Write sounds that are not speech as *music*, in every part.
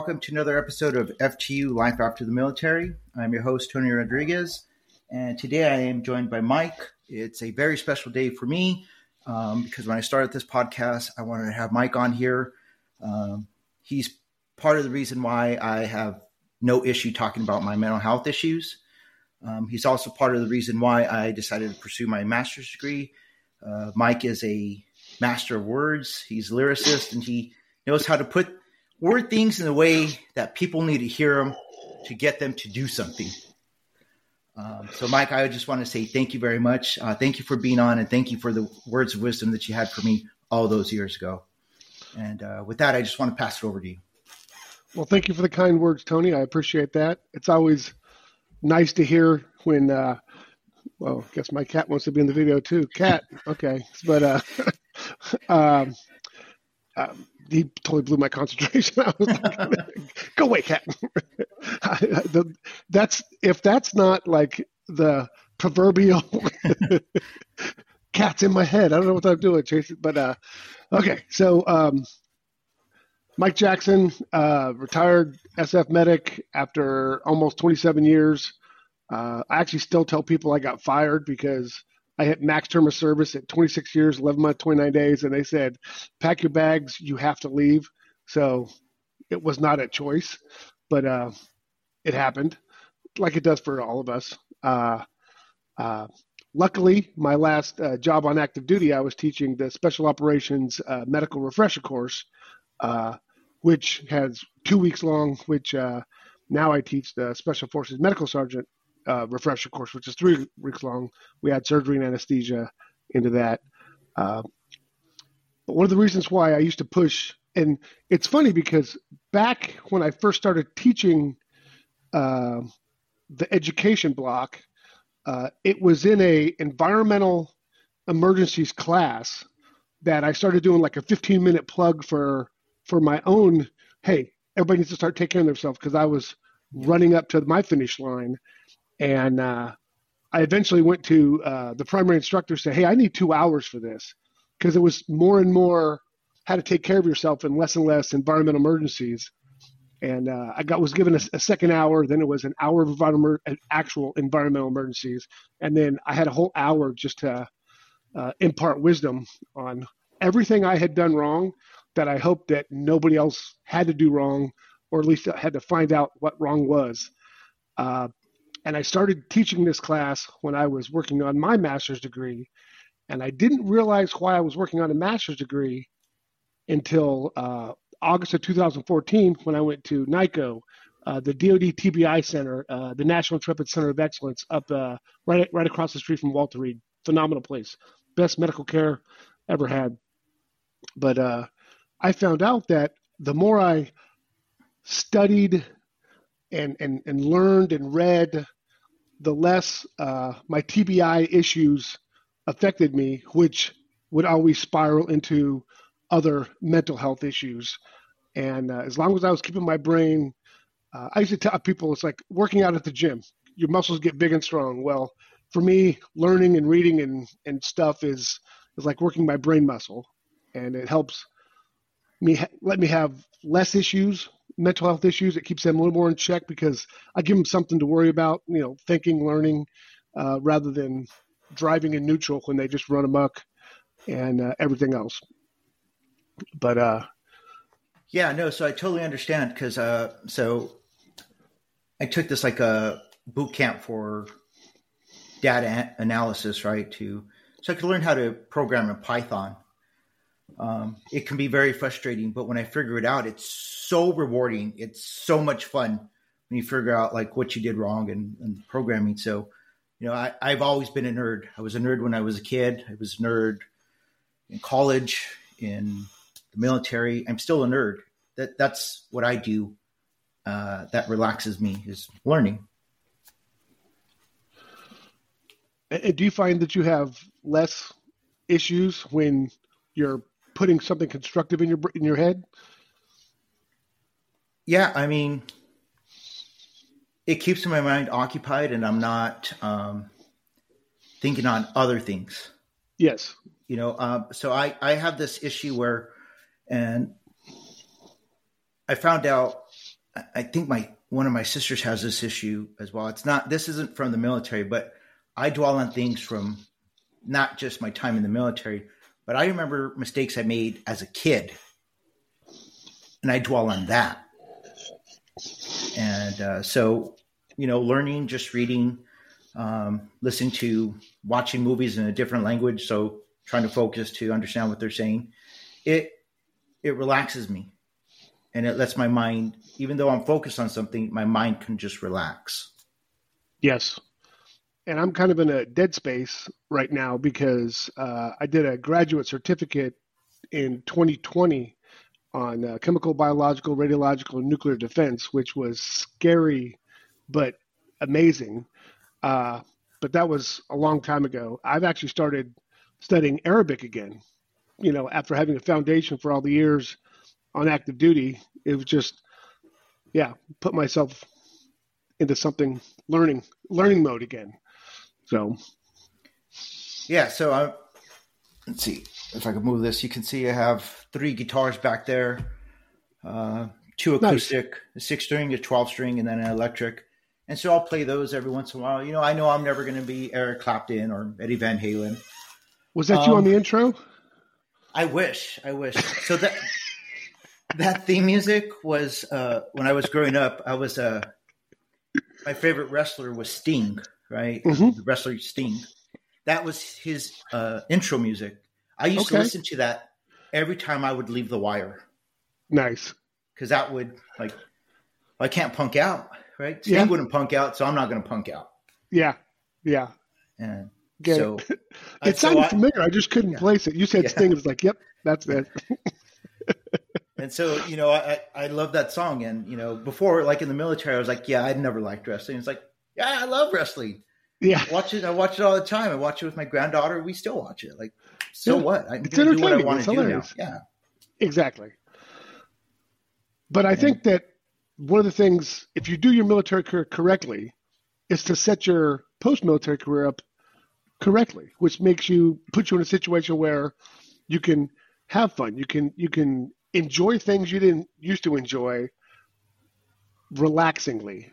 welcome to another episode of FTU Life After the Military. I'm your host, Tony Rodriguez, and today I am joined by Mike. It's a very special day for me um, because when I started this podcast, I wanted to have Mike on here. Um, he's part of the reason why I have no issue talking about my mental health issues. Um, he's also part of the reason why I decided to pursue my master's degree. Uh, Mike is a master of words. He's a lyricist, and he knows how to put word things in a way that people need to hear them to get them to do something. Um, so, Mike, I just want to say thank you very much. Uh, thank you for being on, and thank you for the words of wisdom that you had for me all those years ago. And uh, with that, I just want to pass it over to you. Well, thank you for the kind words, Tony. I appreciate that. It's always nice to hear when, uh, well, I guess my cat wants to be in the video too. Cat, okay. But uh, *laughs* um, um, he totally blew my concentration. *laughs* I was like, *laughs* "Go away, cat." *laughs* that's if that's not like the proverbial cats in my head. I don't know what I'm doing, Chase. But uh, okay, so um, Mike Jackson, uh, retired SF medic after almost 27 years. Uh, I actually still tell people I got fired because I hit max term of service at 26 years, 11 months, 29 days, and they said, pack your bags, you have to leave. So it was not a choice, but uh, it happened, like it does for all of us. Uh, uh, luckily, my last uh, job on active duty, I was teaching the Special Operations uh, Medical Refresher course, uh, which has two weeks long, which now I teach the Special Forces Medical Sergeant uh, refresher course, which is three weeks long. We had surgery and anesthesia into that. Uh, but one of the reasons why I used to push, and it's funny because back when I first started teaching uh, the education block, uh, it was in a environmental emergencies class that I started doing like a 15 minute plug for for my own. Hey, everybody needs to start taking care of themselves because I was running up to my finish line and uh, I eventually went to uh, the primary instructor say, "Hey, I need two hours for this," because it was more and more how to take care of yourself and less and less environmental emergencies. And uh, I got was given a, a, second hour. Then it was an hour of environment, actual environmental emergencies, and then I had a whole hour just to uh, impart wisdom on everything I had done wrong that I hoped that nobody else had to do wrong, or at least had to find out what wrong was. Uh, and I started teaching this class when I was working on my master's degree. And I didn't realize why I was working on a master's degree until uh, August of 2014 when I went to NICoE, uh, the DoD TBI Center, uh, the National Intrepid Center of Excellence, up uh, right right across the street from Walter Reed. Phenomenal place, best medical care ever had. But uh, I found out that the more I studied and and and learned and read, the less uh, my TBI issues affected me, which would always spiral into other mental health issues. And uh, as long as I was keeping my brain, uh, I used to tell people it's like working out at the gym. Your muscles get big and strong. Well, for me, learning and reading and, and stuff is is like working my brain muscle, and it helps me let me have less issues mental health issues. It keeps them a little more in check because I give them something to worry about, you know, thinking, learning, uh, rather than driving in neutral when they just run amok and uh, everything else. But uh, yeah, no. So I totally understand because uh, so I took this like a boot camp for data analysis, right? To so I could learn how to program in Python um, it can be very frustrating, but when I figure it out, it's so rewarding. It's so much fun when you figure out like what you did wrong and, and programming. So, you know, I, I've always been a nerd. I was a nerd when I was a kid. I was a nerd in college, in the military. I'm still a nerd. That that's what I do. Uh, that relaxes me is learning. do you find that you have less issues when you're putting something constructive in your in your head? Yeah, I mean, it keeps my mind occupied, and I'm not um, thinking on other things. Yes, you know. Uh, so I I have this issue where, and I found out. I think my one of my sisters has this issue as well. It's not. This isn't from the military, but I dwell on things from not just my time in the military, but I remember mistakes I made as a kid, and I dwell on that. And uh, so, you know, learning, just reading, um, listening to, watching movies in a different language, so trying to focus to understand what they're saying, it it relaxes me, and it lets my mind, even though I'm focused on something, my mind can just relax. Yes, and I'm kind of in a dead space right now because uh, I did a graduate certificate in 2020 on uh, chemical, biological, radiological, and nuclear defense, which was scary but amazing. Uh, but that was a long time ago. I've actually started studying Arabic again. You know, after having a foundation for all the years on active duty, it was just, yeah, put myself into something learning learning mode again. So, yeah. So I let's see if I can move this. You can see I have three guitars back there, uh, two acoustic, nice. a six string, a twelve string, and then an electric. And so I'll play those every once in a while. You know, I know I'm never going to be Eric Clapton or Eddie Van Halen. Was that um, you on the um, intro? I wish. I wish. So that that theme music was uh, when I was growing up. I was uh, my favorite wrestler was Sting right? Mm-hmm. The wrestler Sting. That was his uh, intro music. I used okay. to listen to that every time I would leave the wire. Nice. Because that would like, I can't punk out, right? Sting yeah. wouldn't punk out, so I'm not going to punk out. Yeah, yeah. And Get so it, it sounded so I, familiar. I just couldn't yeah. place it. You said yeah. Sting. It was like, yep, that's it. *laughs* and so, you know, I, I love that song. And, you know, before, like in the military, I was like, yeah, I'd never liked wrestling. It's like, yeah, I love wrestling. Yeah, I watch it. I watch it all the time. I watch it with my granddaughter. We still watch it. Like, so yeah. what? I can do what I want to do now. Yeah, exactly. But I think that one of the things, if you do your military career correctly, is to set your post-military career up correctly, which makes you put you in a situation where you can have fun. You can you can enjoy things you didn't used to enjoy relaxingly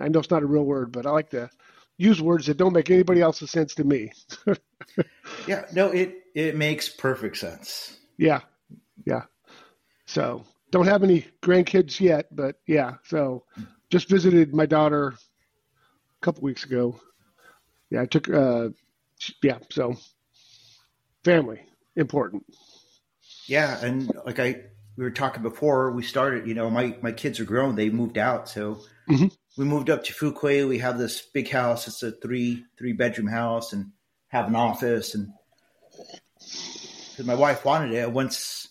I know it's not a real word, but I like to use words that don't make anybody else's sense to me. *laughs* yeah, no, it it makes perfect sense. Yeah, yeah. So don't have any grandkids yet, but yeah. So just visited my daughter a couple weeks ago. Yeah, I took. uh Yeah, so family important. Yeah, and like I we were talking before we started, you know, my my kids are grown; they moved out, so. Mm-hmm we moved up to Fuquay. We have this big house. It's a three three bedroom house and have an office. And because my wife wanted it, once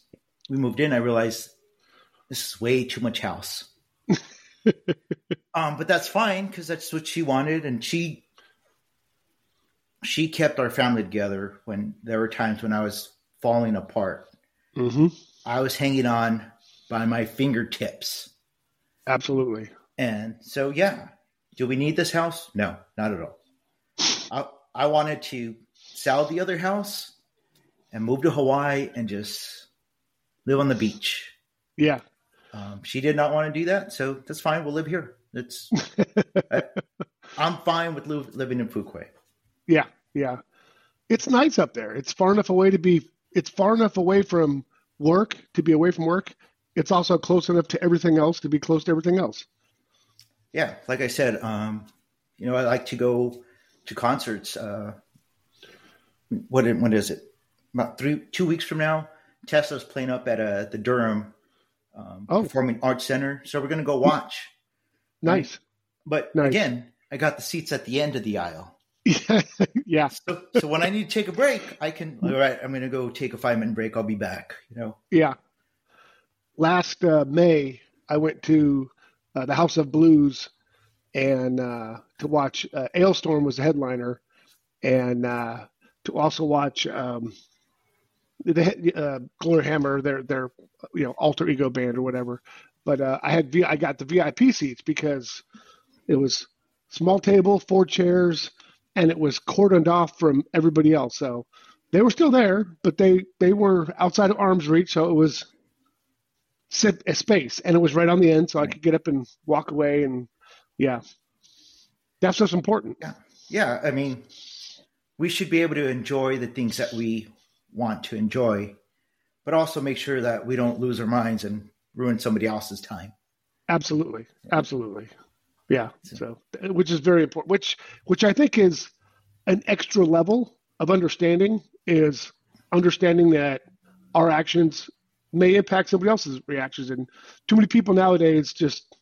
we moved in, I realized this is way too much house. *laughs* um, but that's fine because that's what she wanted, and she she kept our family together when there were times when I was falling apart. Mm-hmm. I was hanging on by my fingertips. Absolutely. And so, yeah, do we need this house? No, not at all. I, I wanted to sell the other house and move to Hawaii and just live on the beach. Yeah. Um, she did not want to do that, so that's fine. We'll live here. It's *laughs* I, am fine with li- living in Fuquay. Yeah, yeah. It's nice up there. It's far enough away to be. It's far enough away from work to be away from work. It's also close enough to everything else to be close to everything else yeah, like I said, um, you know, I like to go to concerts. Uh, what when is it? About three, two weeks from now, Tesla's playing up at uh, the Durham um, oh. Performing Arts Center, so we're going to go watch. Nice, but nice. again, I got the seats at the end of the aisle. *laughs* yeah. So, so when I need to take a break, I can. All right, I'm going to go take a five minute break. I'll be back. You know. Yeah. Last uh, May, I went to uh, the House of Blues, and uh, to watch uh, Alestorm was the headliner, and uh, to also watch um, the uh, Gloryhammer, their their you know alter ego band or whatever. But I had v- I got the VIP seats because it was small table, four chairs, and it was cordoned off from everybody else. So they were still there, but they they were outside of arm's reach. So it was sit a space, and it was right on the end, so I could get up and walk away. And yeah, that's what's important. Yeah, yeah. I mean, we should be able to enjoy the things that we want to enjoy, but also make sure that we don't lose our minds and ruin somebody else's time. Absolutely, absolutely. Yeah. So, which is very important. Which, which I think is an extra level of understanding is understanding that our actions may impact somebody else's reactions, and too many people nowadays just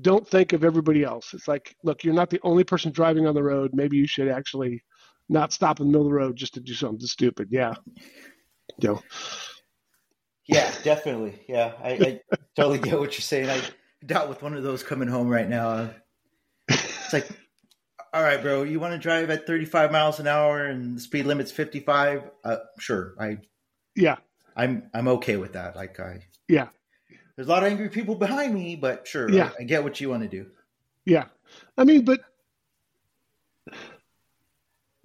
don't think of everybody else. It's like, look, you're not the only person driving on the road. Maybe you should actually not stop in the middle of the road just to do something stupid. Yeah. You know. Yeah, definitely. Yeah, I, I *laughs* totally get what you're saying. I doubt with one of those coming home right now. It's like, all right, bro, you want to drive at 35 miles an hour and the speed limit's 55? Uh, sure, I. Yeah. I'm I'm okay with that. Like I. Yeah. There's a lot of angry people behind me, but sure, yeah. I, I get what you want to do. Yeah, I mean, but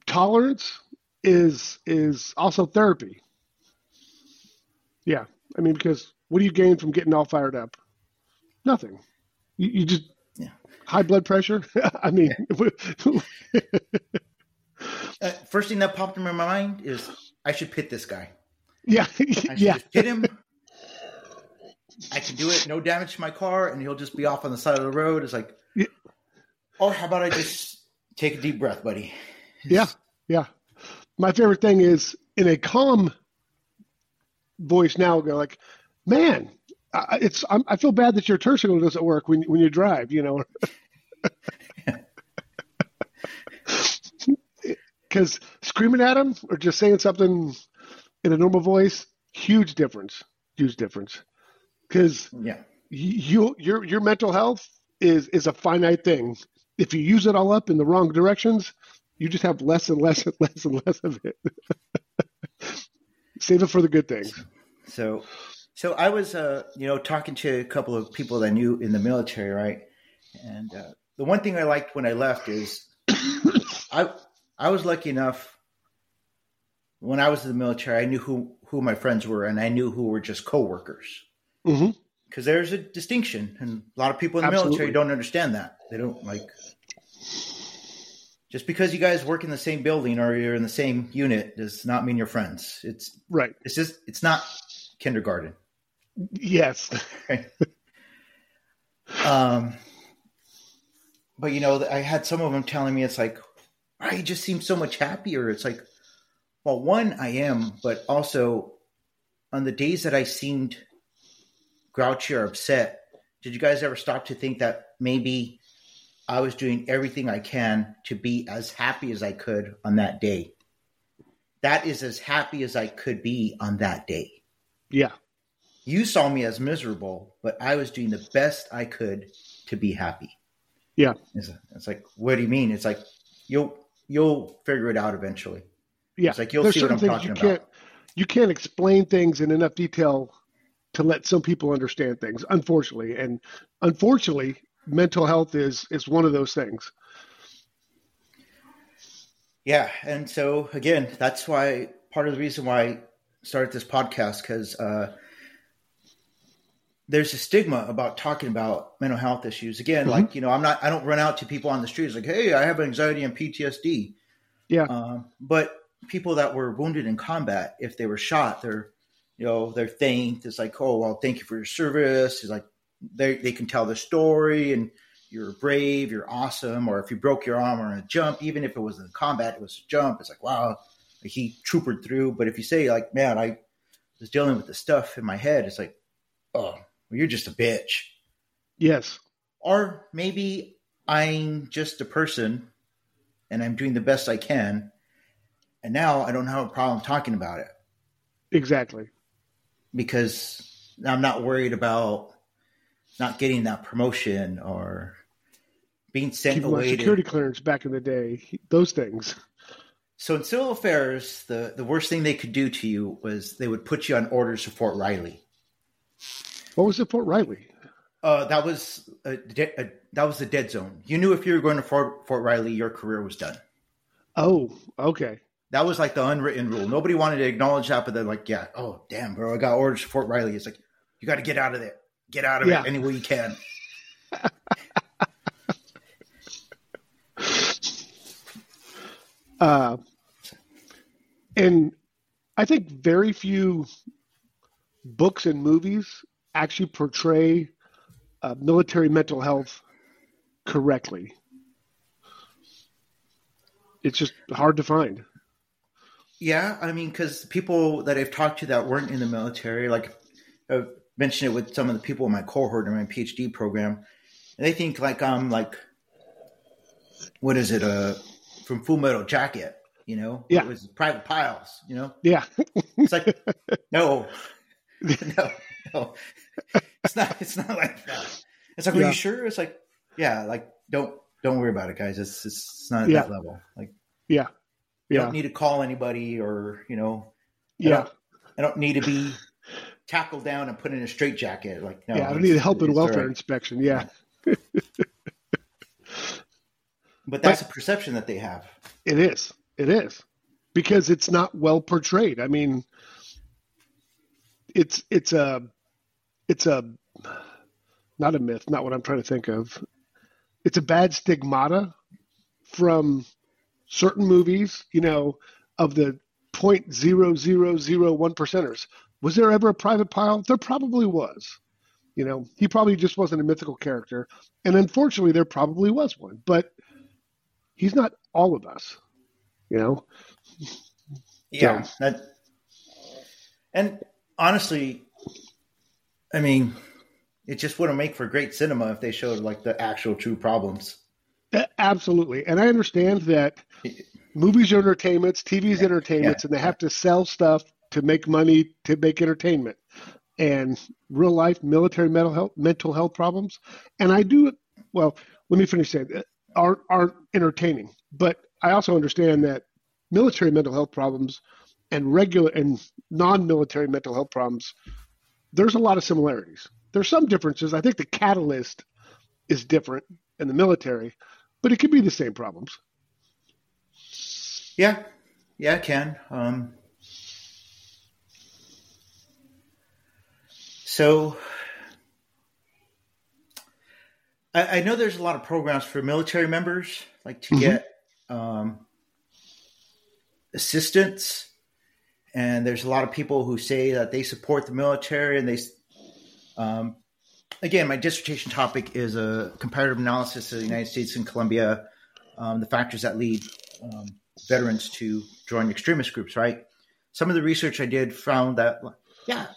tolerance is is also therapy. Yeah, I mean, because what do you gain from getting all fired up? Nothing. You, you just yeah. high blood pressure. *laughs* I mean, uh, first thing that popped in my mind is I should pit this guy. Yeah, *laughs* yeah. pit him. I can do it, no damage to my car, and he'll just be off on the side of the road. It's like, yeah. or how about I just take a deep breath, buddy? Yeah, yeah. My favorite thing is in a calm voice now, go like, man, it's I'm, i feel bad that your turn signal doesn't work when when you drive. You know, *laughs* *laughs* because screaming at him or just saying something in a normal voice, huge difference. Huge difference. Because yeah, you your your mental health is is a finite thing. If you use it all up in the wrong directions, you just have less and less and *laughs* less and less of it. Save it for the good things. So so I was, uh, you know, talking to a couple of people that I knew in the military, right? And uh, the one thing I liked when I left is *coughs* I I was lucky enough when I was in the military. I knew who who my friends were, and I knew who were just coworkers. Because mm-hmm. there's a distinction, and a lot of people in the Absolutely. military don't understand that. They don't like just because you guys work in the same building or you're in the same unit does not mean you're friends. It's right. It's just it's not kindergarten. Yes. um, but you know, I had some of them telling me it's like, I just seem so much happier. It's like, well, one, I am, but also on the days that I seemed grouchy or upset, did you guys ever stop to think that maybe I was doing everything I can to be as happy as I could on that day? That is as happy as I could be on that day. Yeah you saw me as miserable, but I was doing the best I could to be happy. Yeah. It's, it's like, what do you mean? It's like, you'll, you'll figure it out eventually. Yeah. It's like, you'll There's see what I'm talking you about. Can't, you can't explain things in enough detail to let some people understand things, unfortunately. And unfortunately, mental health is, is one of those things. Yeah. And so again, that's why part of the reason why I started this podcast, because, uh, there's a stigma about talking about mental health issues. Again, mm-hmm. like you know, I'm not, I don't run out to people on the streets like, "Hey, I have anxiety and PTSD." Yeah. Um, but people that were wounded in combat, if they were shot, they're, you know, they're thanked. It's like, "Oh, well, thank you for your service." It's like they they can tell the story and you're brave, you're awesome. Or if you broke your arm or in a jump, even if it was in combat, it was a jump. It's like, wow, he troopered through. But if you say like, man, I was dealing with the stuff in my head, it's like, oh, well, you're just a bitch. Yes. Or maybe I'm just a person and I'm doing the best I can. And now I don't have a problem talking about it. Exactly. Because I'm not worried about not getting that promotion or being sent Keeping away. Security to... clearance back in the day, those things. So in civil affairs, the, the worst thing they could do to you was they would put you on orders to Fort Riley. What was it, Fort Riley? Uh, that was a, a, that was the dead zone. You knew if you were going to Fort, Fort Riley, your career was done. Oh, okay. That was like the unwritten rule. Nobody wanted to acknowledge that, but they're like, "Yeah, oh damn, bro, I got orders to Fort Riley." It's like You got to get out of there. Get out of Yeah. it any way you can. *laughs* Uh, and I think very few books and movies actually portray uh, military mental health correctly. It's just hard to find. Yeah, I mean, because people that I've talked to that weren't in the military, like I've mentioned it with some of the people in my cohort in my PhD program, and they think like I'm like, what is it, uh, from Full Metal Jacket, you know? Yeah. It was Private Pyles, you know? Yeah, It's like, *laughs* no, *laughs* no, no, it's not. It's not like that. It's like, are you sure? It's like, yeah, like don't don't worry about it, guys. It's it's not at Yeah. that level. Like, yeah, yeah, don't need to call anybody or you know yeah, I don't need to be tackled down and put in a straitjacket. Like, no, yeah. I don't need help in welfare right. inspection. Yeah, *laughs* But that's a perception that they have. it is. It is because it's not well portrayed. I mean, it's it's a it's a not a myth, not what I'm trying to think of. It's a bad stigmata from certain movies, you know, of the point zero zero zero one percenters. Was there ever a private Pyle? There probably was. You know, he probably just wasn't a mythical character. And unfortunately there probably was one. But he's not all of us. You know? Yeah. That, and honestly, I mean, it just wouldn't make for great cinema if they showed like the actual true problems. Absolutely. And I understand that movies are entertainments, TV's entertainments, and they have to sell stuff to make money to make entertainment. And real life military mental health mental health problems. And I do well, let me finish saying that are are entertaining. But I also understand that military mental health problems and regular and non-military mental health problems, there's a lot of similarities. There's some differences. I think the catalyst is different in the military, but it could be the same problems. Yeah. Yeah, it can. Um, so I, I know there's a lot of programs for military members, like to Mhm. get um, assistance. And there's a lot of people who say that they support the military and they, um, again, my dissertation topic is a comparative analysis of the United States and Colombia, um, the factors that lead um, veterans to join extremist groups, right? Some of the research I did found that, yeah,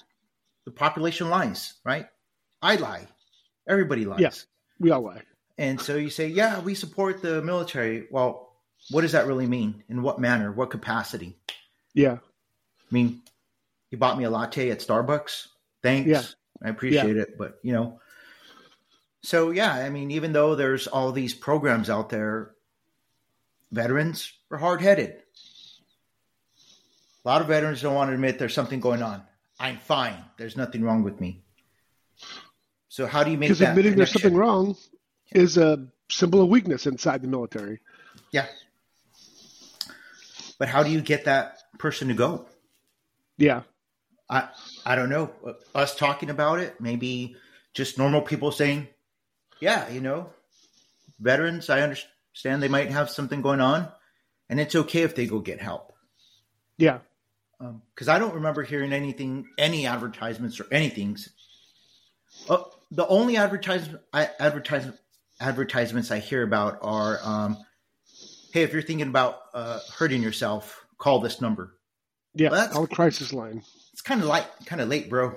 the population lies, right? I lie. Everybody lies. Yeah. We all lie. And so you say, yeah, we support the military. Well, what does that really mean? In what manner? What capacity? Yeah. I mean, you bought me a latte at Starbucks. Thanks. Yeah. I appreciate it. But, you know, so yeah, I mean, even though there's all these programs out there, veterans are hard headed. A lot of veterans don't want to admit there's something going on. I'm fine. There's nothing wrong with me. So how do you make Because admitting there's something wrong is a symbol of weakness inside the military. Yeah. But how do you get that person to go? Yeah. I I don't know. Us talking about it, maybe just normal people saying, "Yeah, you know, veterans. I understand they might have something going on, and it's okay if they go get help." Yeah. Because I don't remember hearing anything, any advertisements or anything. Oh, the only advertisement, I, advertisement, advertisements I hear about are, um, "Hey, if you're thinking about uh, hurting yourself, call this number." Yeah. Well, that's- Call crisis line. It's kind of light, kind of late, bro.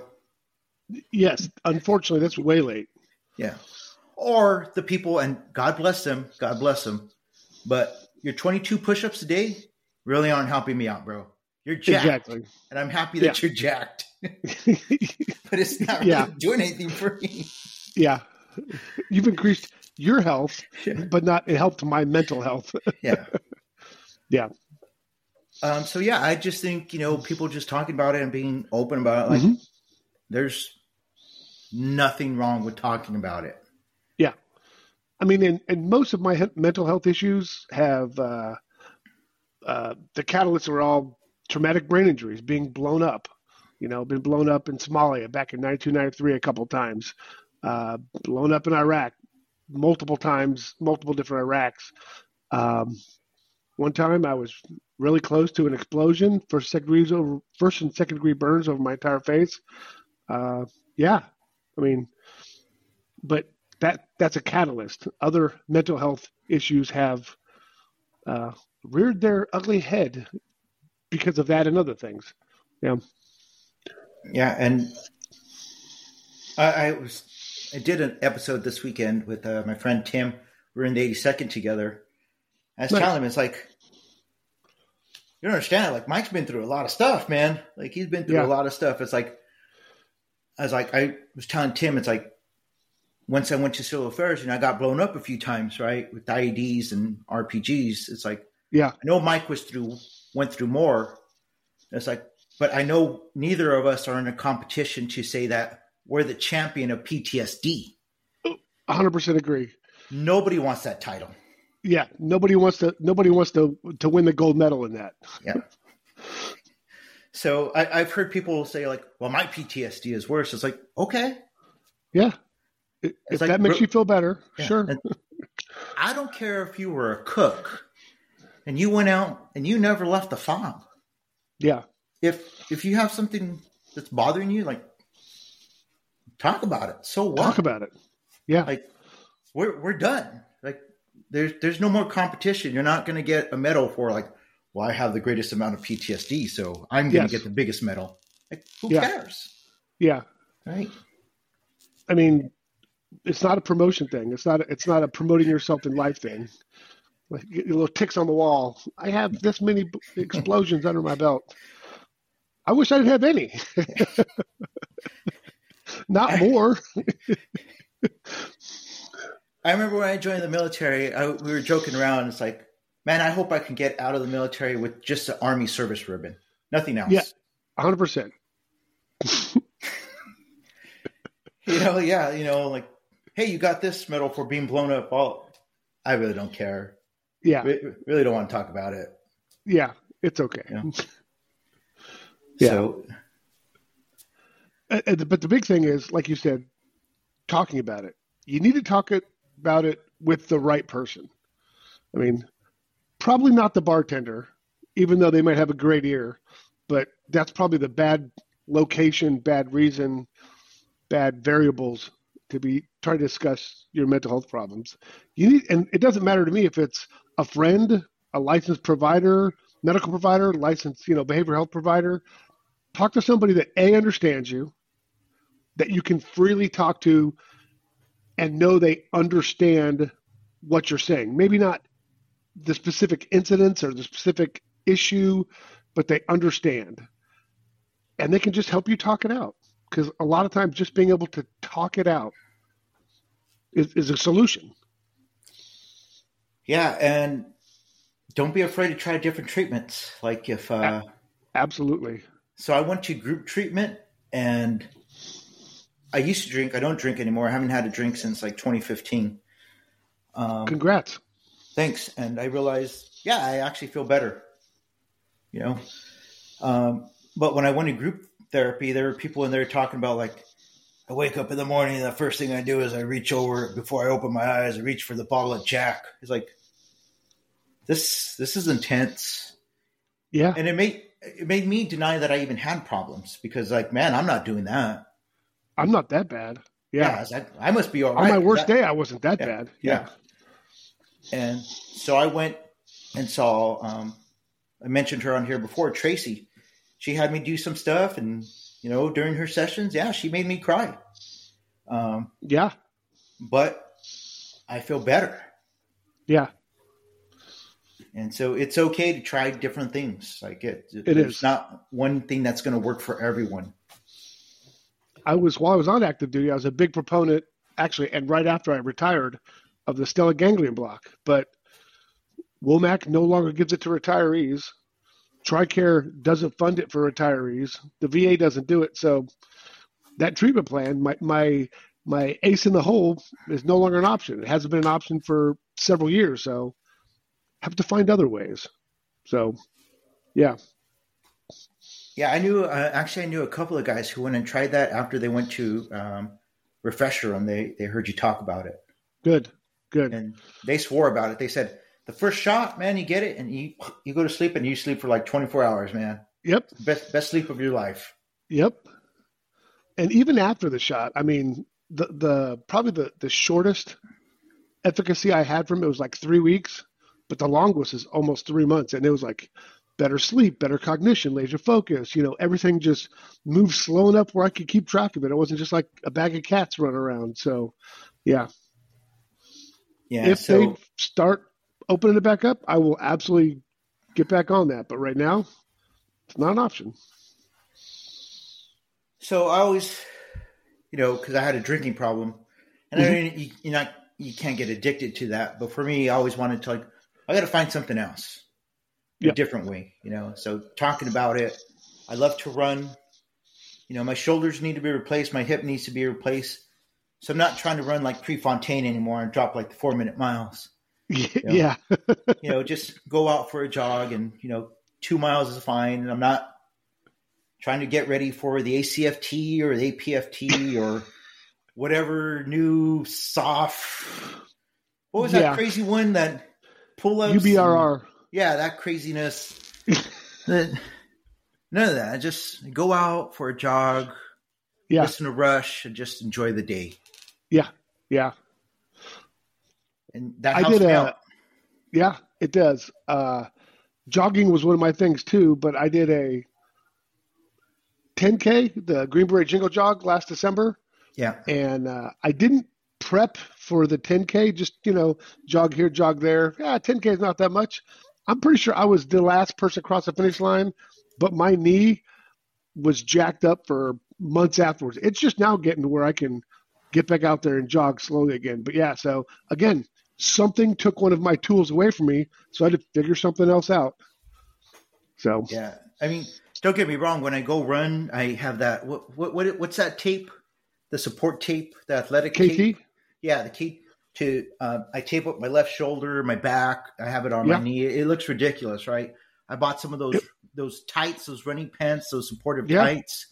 Yes. Unfortunately, that's way late. Yeah. Or the people, and God bless them, God bless them. But your 22 push ups a day really aren't helping me out, bro. You're jacked. Exactly. And I'm happy that you're jacked. *laughs* but it's not really Yeah. doing anything for me. yeah. You've increased your health, but not it helped my mental health. Yeah. *laughs* yeah. Um, so, yeah, I just think, you know, people just talking about it and being open about it, like, Mhm. there's nothing wrong with talking about it. Yeah. I mean, and, and most of my he- mental health issues have uh, uh, the catalysts are all traumatic brain injuries, being blown up, You know, been blown up in Somalia back in 1993 a couple times, uh, blown up in Iraq multiple times, multiple different Iraqs. Um, one time I was really close to an explosion, first, second degrees over, first and second degree burns over my entire face. Uh, yeah, I mean, but that that's a catalyst. Other mental health issues have uh, reared their ugly head because of that and other things. Yeah. Yeah, and I, I was I did an episode this weekend with uh, my friend Tim. We are in the 82nd together. I was nice. telling him, it's like you don't understand. Like Mike's been through a lot of stuff, man. Like he's been through yeah. a lot of stuff. It's like I was like I was telling Tim, it's like once I went to civil affairs and I got blown up a few times, right, with IEDs and RPGs. It's like yeah, I know Mike was through went through more. It's like, but I know neither of us are in a competition to say that we're the champion of PTSD. 100% agree. Nobody wants that title. Yeah, nobody wants to. Nobody wants to to win the gold medal in that. Yeah. So I, have heard people say like, "Well, my PTSD is worse." It's like, okay, yeah. If like, that makes you feel better, yeah. sure. And I don't care if you were a cook and you went out and you never left the farm. Yeah. If if you have something that's bothering you, like talk about it. So what? Talk about it. Yeah. Like we're we're done. There's there's no more competition. You're not going to get a medal for like, well, I have the greatest amount of PTSD, so I'm going to yes. get the biggest medal. Like who yeah. cares? Yeah. Right. I mean, it's not a promotion thing. It's not. A, it's not a promoting yourself in life thing. Like little ticks on the wall. I have this many *laughs* explosions under my belt. I wish *laughs* I didn't have any. not more. *laughs* I remember when I joined the military, I, we were joking around. It's like, man, I hope I can get out of the military with just the Army service ribbon, nothing else. Yeah, hundred percent. *laughs* You know, yeah, you know, like, hey, you got this medal for being blown up. Well, I really don't care. Yeah, really don't want to talk about it. Yeah, it's okay. You know? yeah. So, but the big thing is, like you said, talking about it. You need to talk it about it with the right person. I mean, probably not the bartender, even though they might have a great ear, but that's probably the bad location, bad reason, bad variables to be trying to discuss your mental health problems. You need, and it doesn't matter to me if it's a friend, a licensed provider, medical provider, licensed, you know, behavioral health provider. Talk to somebody that a understands you, that you can freely talk to and know they understand what you're saying. Maybe not the specific incidents or the specific issue, but they understand. And they can just help you talk it out. Because a lot of times, just being able to talk it out is, is a solution. Yeah. And don't be afraid to try different treatments. Like if. Uh, Absolutely. So I went to group treatment and I used to drink. I don't drink anymore. I haven't had a drink since like 2015. Um, Congrats. Thanks. And I realized, yeah, I actually feel better. You know, um, but when I went to group therapy, there were people in there talking about like, I wake up in the morning and the first thing I do is I reach over before I open my eyes. I reach for the bottle of Jack. It's like this. This is intense. Yeah, and it made it made me deny that I even had problems because, like, man, I'm not doing that. I'm not that bad. Yeah, yeah I, I, must be all right. On my worst that, day, I wasn't that yeah, bad. Yeah. yeah. And so I went and saw. Um, I mentioned her on here before, Tracy. She had me do some stuff, and you know, during her sessions, yeah, she made me cry. Um, yeah, but I feel better. Yeah. And so it's okay to try different things. Like it, it is not one thing that's going to work for everyone. I was while I was on active duty, I was a big proponent, actually, and right after I retired, of the stellate ganglion block. But Womack no longer gives it to retirees. TRICARE doesn't fund it for retirees. The VA doesn't do it. So that treatment plan, my my my ace in the hole, is no longer an option. It hasn't been an option for several years. So have to find other ways. So, yeah. Yeah, I knew. Uh, actually, I knew a couple of guys who went and tried that after they went to um, refresher and they they heard you talk about it. Good, good. And they swore about it. They said the first shot, man, you get it, and you you go to sleep and you sleep for like twenty four hours, man. Yep. Best best sleep of your life. Yep. And even after the shot, I mean, the the probably the the shortest efficacy I had from it was like three weeks, but the longest is almost three months, and it was like better sleep, better cognition, laser focus. You know, everything just moved slow enough where I could keep track of it. It wasn't just like a bag of cats running around. So, yeah. Yeah. if so, they start opening it back up, I will absolutely get back on that. But right now, it's not an option. so I always, you know, because I had a drinking problem, and I Mhm. mean, you, you're not you can't get addicted to that. But for me, I always wanted to like, I got to find something else, A different way, you know. So talking about it, I love to run. You know, my shoulders need to be replaced, my hip needs to be replaced. So I'm not trying to run like Prefontaine anymore and drop like the four minute miles. *laughs* Yeah. *laughs* you know, just go out for a jog and, you know, two miles is fine. And I'm not trying to get ready for the ACFT or the APFT *laughs* or whatever new soft. What was that Yeah. crazy one that pull ups? UBRR. Yeah, that craziness. *laughs* None of that. I just go out for a jog, Yeah. listen to Rush, and just enjoy the day. Yeah. Yeah. And that I did a- out. Yeah, it does. Uh, jogging was one of my things too, but I did a 10K, the Green Beret Jingle Jog last December, Yeah. and uh, I didn't prep for the 10K, just, you know, jog here, jog there. Yeah, 10K is not that much. I'm pretty sure I was the last person across the finish line, but my knee was jacked up for months afterwards. It's just now getting to where I can get back out there and jog slowly again. But yeah, so again, something took one of my tools away from me, so I had to figure something else out. So Yeah, I mean, don't get me wrong. When I go run, I have that. What what, what what's that tape? The support tape, the athletic tape. Yeah, the key to uh, I tape up my left shoulder, my back. I have it on Yeah. my knee. It looks ridiculous, right? I bought some of those Yep. those tights, those running pants, those supportive Yeah. tights.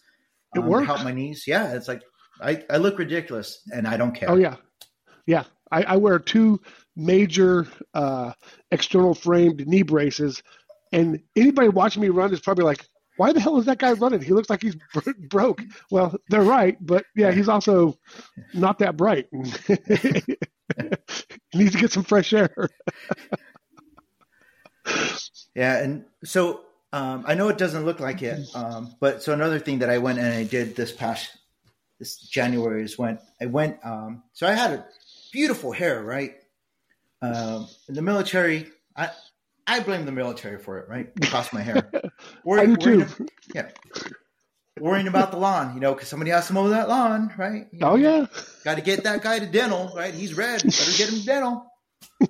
It um, to works. help my knees. Yeah, it's like I, I look ridiculous, and I don't care. oh yeah, yeah. I, I wear two major uh, external framed knee braces, and anybody watching me run is probably like, "Why the hell is that guy running? He looks like he's bro- broke." Well, they're right, but yeah, he's also not that bright. *laughs* *laughs* he needs to get some fresh air. *laughs* Yeah, and so um, I know it doesn't look like it, um, but so another thing that I went and I did this past this January is when I went. Um, so I had a beautiful hair, right? Um, in the military, I I blame the military for it, right? It cost my hair. *laughs* I do too. Worrying, yeah, worrying about the lawn, you know, because somebody has to mow that lawn, right? You Oh know, yeah, Got to get that guy to dental, right? He's red. Better get him to dental. *laughs*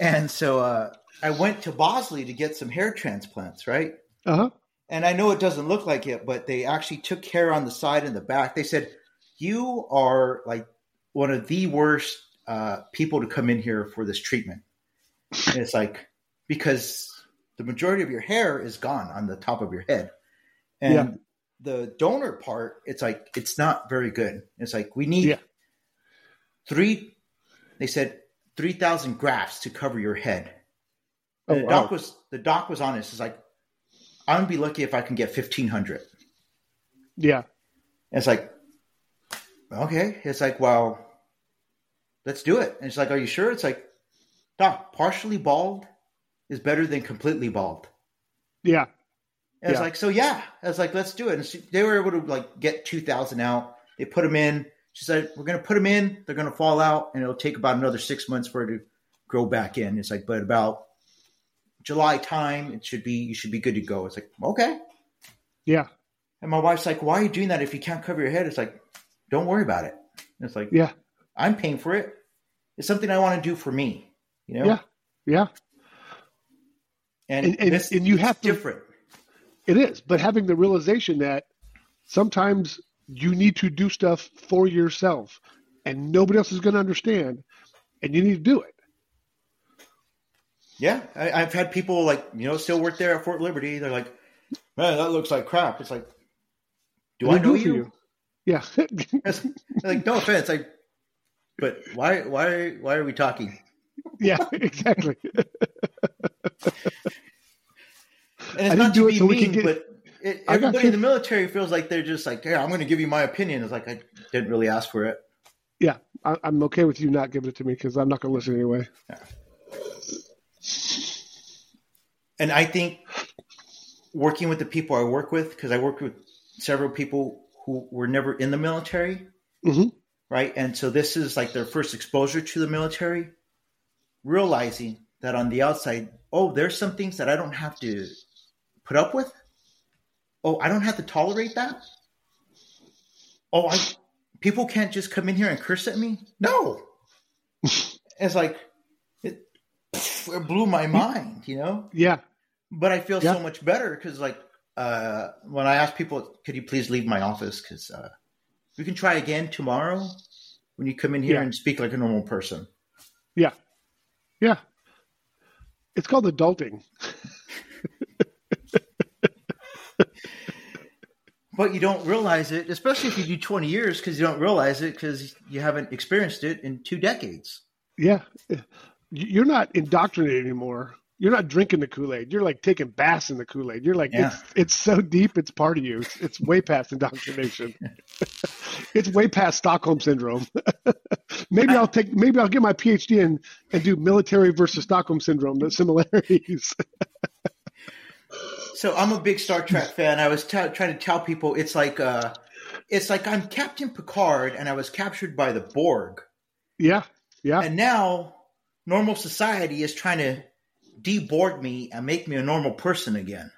and so uh, I went to Bosley to get some hair transplants, right? uh huh. And I know it doesn't look like it, but they actually took hair on the side and the back. They said, You are like one of the worst uh, people to come in here for this treatment. And it's like, because the majority of your hair is gone on the top of your head. And Yeah. the donor part, it's like, it's not very good. It's like, we need Yeah. three, they said, 3,000 grafts to cover your head. Oh, the wow. doc was the doc was honest. It's like I'm gonna be lucky if I can get fifteen hundred. Yeah, It's like okay. It's like well, let's do it. And it's like, are you sure? It's like, doc, partially bald is better than completely bald. yeah, And it's Yeah. like, so yeah. I was like, let's do it. And she, they were able to like get two thousand out. They put them in. She said, we're gonna put them in. They're gonna fall out, and it'll take about another six months for it to grow back in. It's like, but about July time, it should be you should be good to go. It's like, okay. yeah, And my wife's like, why are you doing that if you can't cover your head? It's like, don't worry about it. And it's like, yeah, I'm paying for it. It's something I want to do for me, you know? Yeah. yeah. And, And- and- this, and you have to- different. It is, but having the realization that sometimes you need to do stuff for yourself and nobody else is going to understand and you need to do it. Yeah, I, I've had people like you know still work there at Fort Liberty. They're like, man, that looks like crap. It's like, do I know do for you? Yeah. *laughs* Like, no offense, I. But why? Why? Why are we talking? yeah, *laughs* exactly. *laughs* And it's I not to be mean, get- but it, everybody in the military feels like they're just like, yeah, I'm going to give you my opinion. It's like I didn't really ask for it. Yeah, I, I'm okay with you not giving it to me because I'm not going to listen anyway. Yeah. And I think working with the people I work with, because I worked with several people who were never in the military, Mhm. right? And so this is like their first exposure to the military, realizing that on the outside, oh, there's some things that I don't have to put up with. Oh, I don't have to tolerate that. Oh, I people can't just come in here and curse at me. No, *laughs* it's like it, it blew my mind, you know Yeah, but I feel Yeah. so much better because, like, uh, when I ask people, could you please leave my office? Because uh, we can try again tomorrow when you come in here Yeah. and speak like a normal person. yeah, yeah. It's called adulting. *laughs* But you don't realize it, especially if you do 20 years, because you don't realize it because you haven't experienced it in two decades. Yeah, You- you're not indoctrinated anymore. You're not drinking the Kool Aid. You're like taking baths in the Kool Aid. You're like, Yeah. it's it's so deep, it's part of you. It's, it's way past indoctrination. *laughs* it's way past Stockholm syndrome. *laughs* maybe I'll take, maybe I'll get my PhD and and do military versus Stockholm syndrome, the similarities. *laughs* So I'm a big Star Trek fan. I was t- trying to tell people it's like uh, it's like I'm Captain Picard and I was captured by the Borg. yeah, yeah, And now normal society is trying to deborg me and make me a normal person again.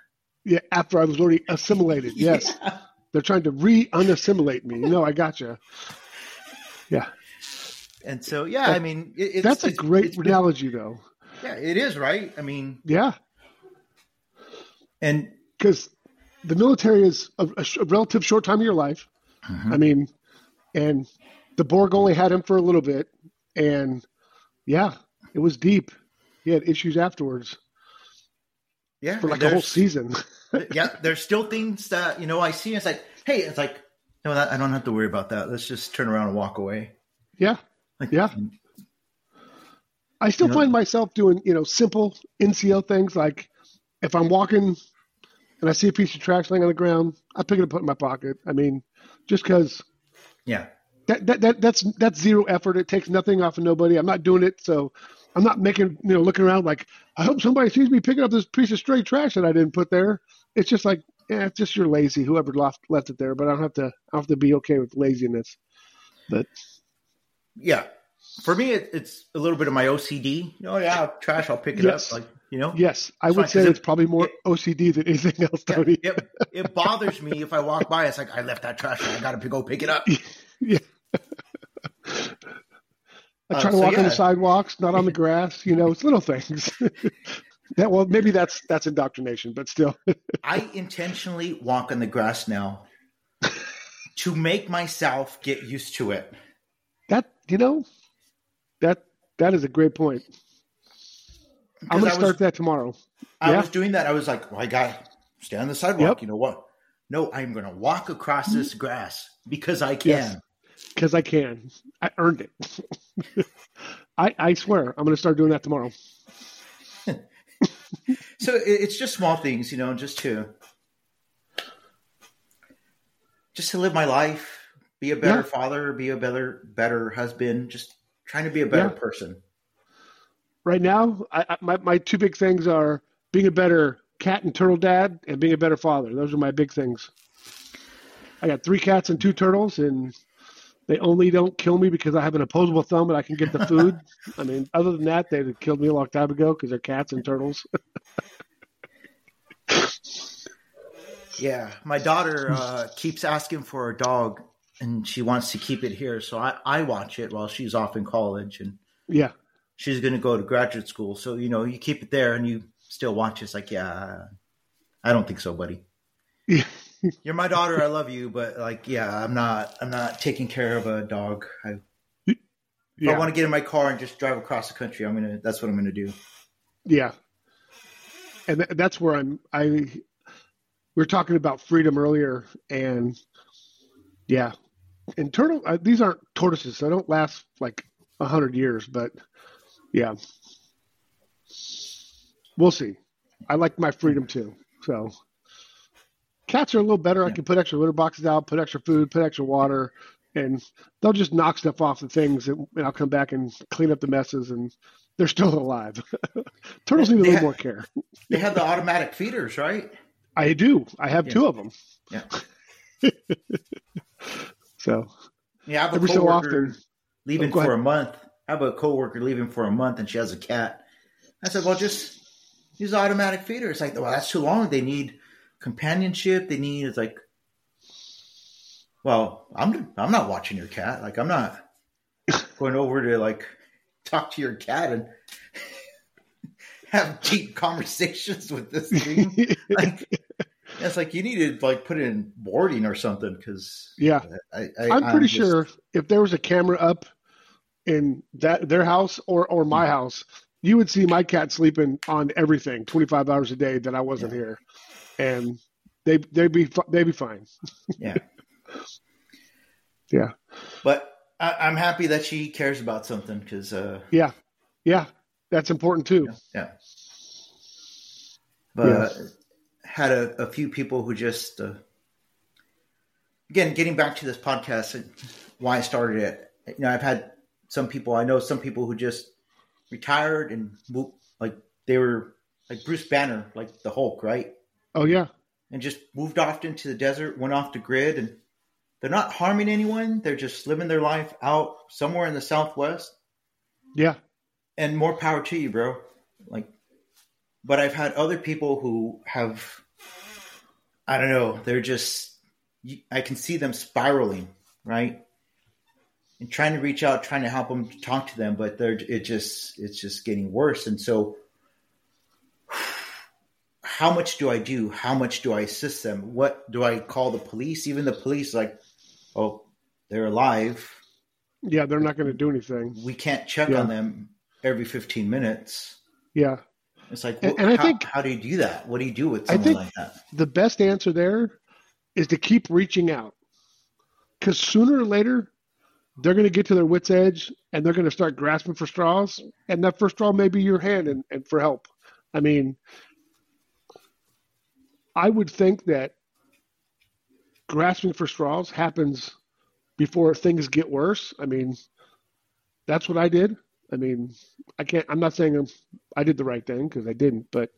yeah. After I was already assimilated, *laughs* yes, Yeah. they're trying to re-unassimilate me. No, I gotcha. Yeah, And so, yeah, I mean, it, it's, that's a great it's been- analogy, though. yeah, it is right. I mean, Yeah, and because the military is a, a sh- a relative short time of your life. Mm-hmm. I mean, and the Borg only had him for a little bit, and yeah, it was deep. He had issues afterwards yeah, for like a whole season. yeah, there's still things that you know I see. It's like, hey, it's like, no, that, I don't have to worry about that. Let's just turn around and walk away. yeah, Like, Yeah. I still You know? find myself doing you know simple NCO things like if I'm walking and I see a piece of trash laying on the ground, I pick it up, put it in my pocket. I mean, just because yeah, that, that, that that's that's zero effort. It takes nothing off of nobody. I'm not doing it, so I'm not making you know looking around like I hope somebody sees me picking up this piece of stray trash that I didn't put there. It's just like yeah, it's just you're lazy. Whoever left left it there, but I don't have to. I have to be okay with laziness. But yeah. For me, it, it's a little bit of my OCD. Know, oh, yeah, trash. I'll pick it Yes. up. Like you know, yes, I It's would fine, say it's probably more it- OCD than anything else, Yeah, Tony. it, it *laughs* bothers me if I walk by. It's like I left that trash. I got to go pick it up. *laughs* Yeah. I Uh, try to so walk on the sidewalks, not on the *laughs* grass. You know, it's little things. that well, maybe that's that's indoctrination, but still. I intentionally walk on the grass now to make myself get used to it. That you know, that that is a great point. I'm going to start that tomorrow. I Yeah. was doing that. I was like, well, I got stand on the sidewalk. Yep. You know what? No, I'm going to walk across mm-hmm. this grass because I can. Yes. Because I can. I earned it. *laughs* I I swear I'm going to start doing that tomorrow. *laughs* So it's just small things, you know, just to just to live my life, be a better Yeah. father, be a better better husband, just trying to be a better Yeah. person. Right now, I, I, my my two big things are being a better cat and turtle dad and being a better father. Those are my big things. I got three cats and two turtles, and they only don't kill me because I have an opposable thumb and I can get the food. *laughs* I mean, other than that, they'd have killed me a long time ago because they're cats and turtles. *laughs* Yeah, my daughter uh, keeps asking for a dog, and she wants to keep it here. So I, I watch it while she's off in college, and yeah, she's going to go to graduate school. So you know, you keep it there, and you still watch. it. It's like, yeah, I don't think so, buddy. *laughs* You're my daughter. I love you, but like, yeah, I'm not. I'm not taking care of a dog. I, yeah. I want to get in my car and just drive across the country, I'm gonna. That's what I'm gonna do. Yeah, and th- that's where I'm. I we were talking about freedom earlier, and yeah, internal. Uh, these aren't tortoises, so they don't last like a hundred years, but yeah, we'll see. I like my freedom too, so. Cats are a little better. I can put extra litter boxes out, put extra food, put extra water, and they'll just knock stuff off the things, and, and I'll come back and clean up the messes, and they're still *laughs* alive. Turtles need a little more care. They have the automatic feeders, right? I do. I have Yeah. two of them. Yeah. *laughs* So Yeah, I have a every so often, leaving Oh, for ahead. a month. I have a coworker leaving for a month, and she has a cat. I said, "Well, just use automatic feeder." It's like, well, that's too long. They need companionship. They need. It's like, well, I'm I'm not watching your cat. Like, I'm not *laughs* going over to like talk to your cat and *laughs* have deep conversations with this thing. *laughs* like, it's like you need to like put it in boarding or something because yeah, I, I, I'm pretty just- sure if there was a camera up in that their house or or my Hmm. house, you would see my cat sleeping on everything 25 hours a day that I wasn't Yeah. here, and they they'd be they'd be fine. *laughs* Yeah. *laughs* Yeah. But I, I'm happy that she cares about something because, uh, Yeah, yeah, that's important too. yeah. But had a, a few people who just, uh, again, getting back to this podcast and why I started it. You know, I've had some people, I know some people who just retired and moved, like they were like Bruce Banner, like the Hulk, right? Oh yeah, and just moved off into the desert, went off the grid, and they're not harming anyone. They're just living their life out somewhere in the Southwest. yeah, And more power to you, bro. Like, but I've had other people who have, I don't know, they're just, I can see them spiraling, right? And trying to reach out, trying to help them, talk to them, but they're, it just, it's just getting worse. And so, how much do I do? How much do I assist them? What do I call the police? Even the police, like, oh, they're alive. yeah. They're not going to do anything. We can't check Yeah. on them every 15 minutes. Yeah, It's like, And- and I how, think- how do you do that? What do you do with I someone think- like that? the best answer there is to keep reaching out, because sooner or later they're going to get to their wits' edge and they're going to start grasping for straws, and that first straw may be your hand and, and for help. I mean, I would think that grasping for straws happens before things get worse. I mean, that's what I did. I mean, I can't. I'm not saying I'm, I did the right thing because I didn't, but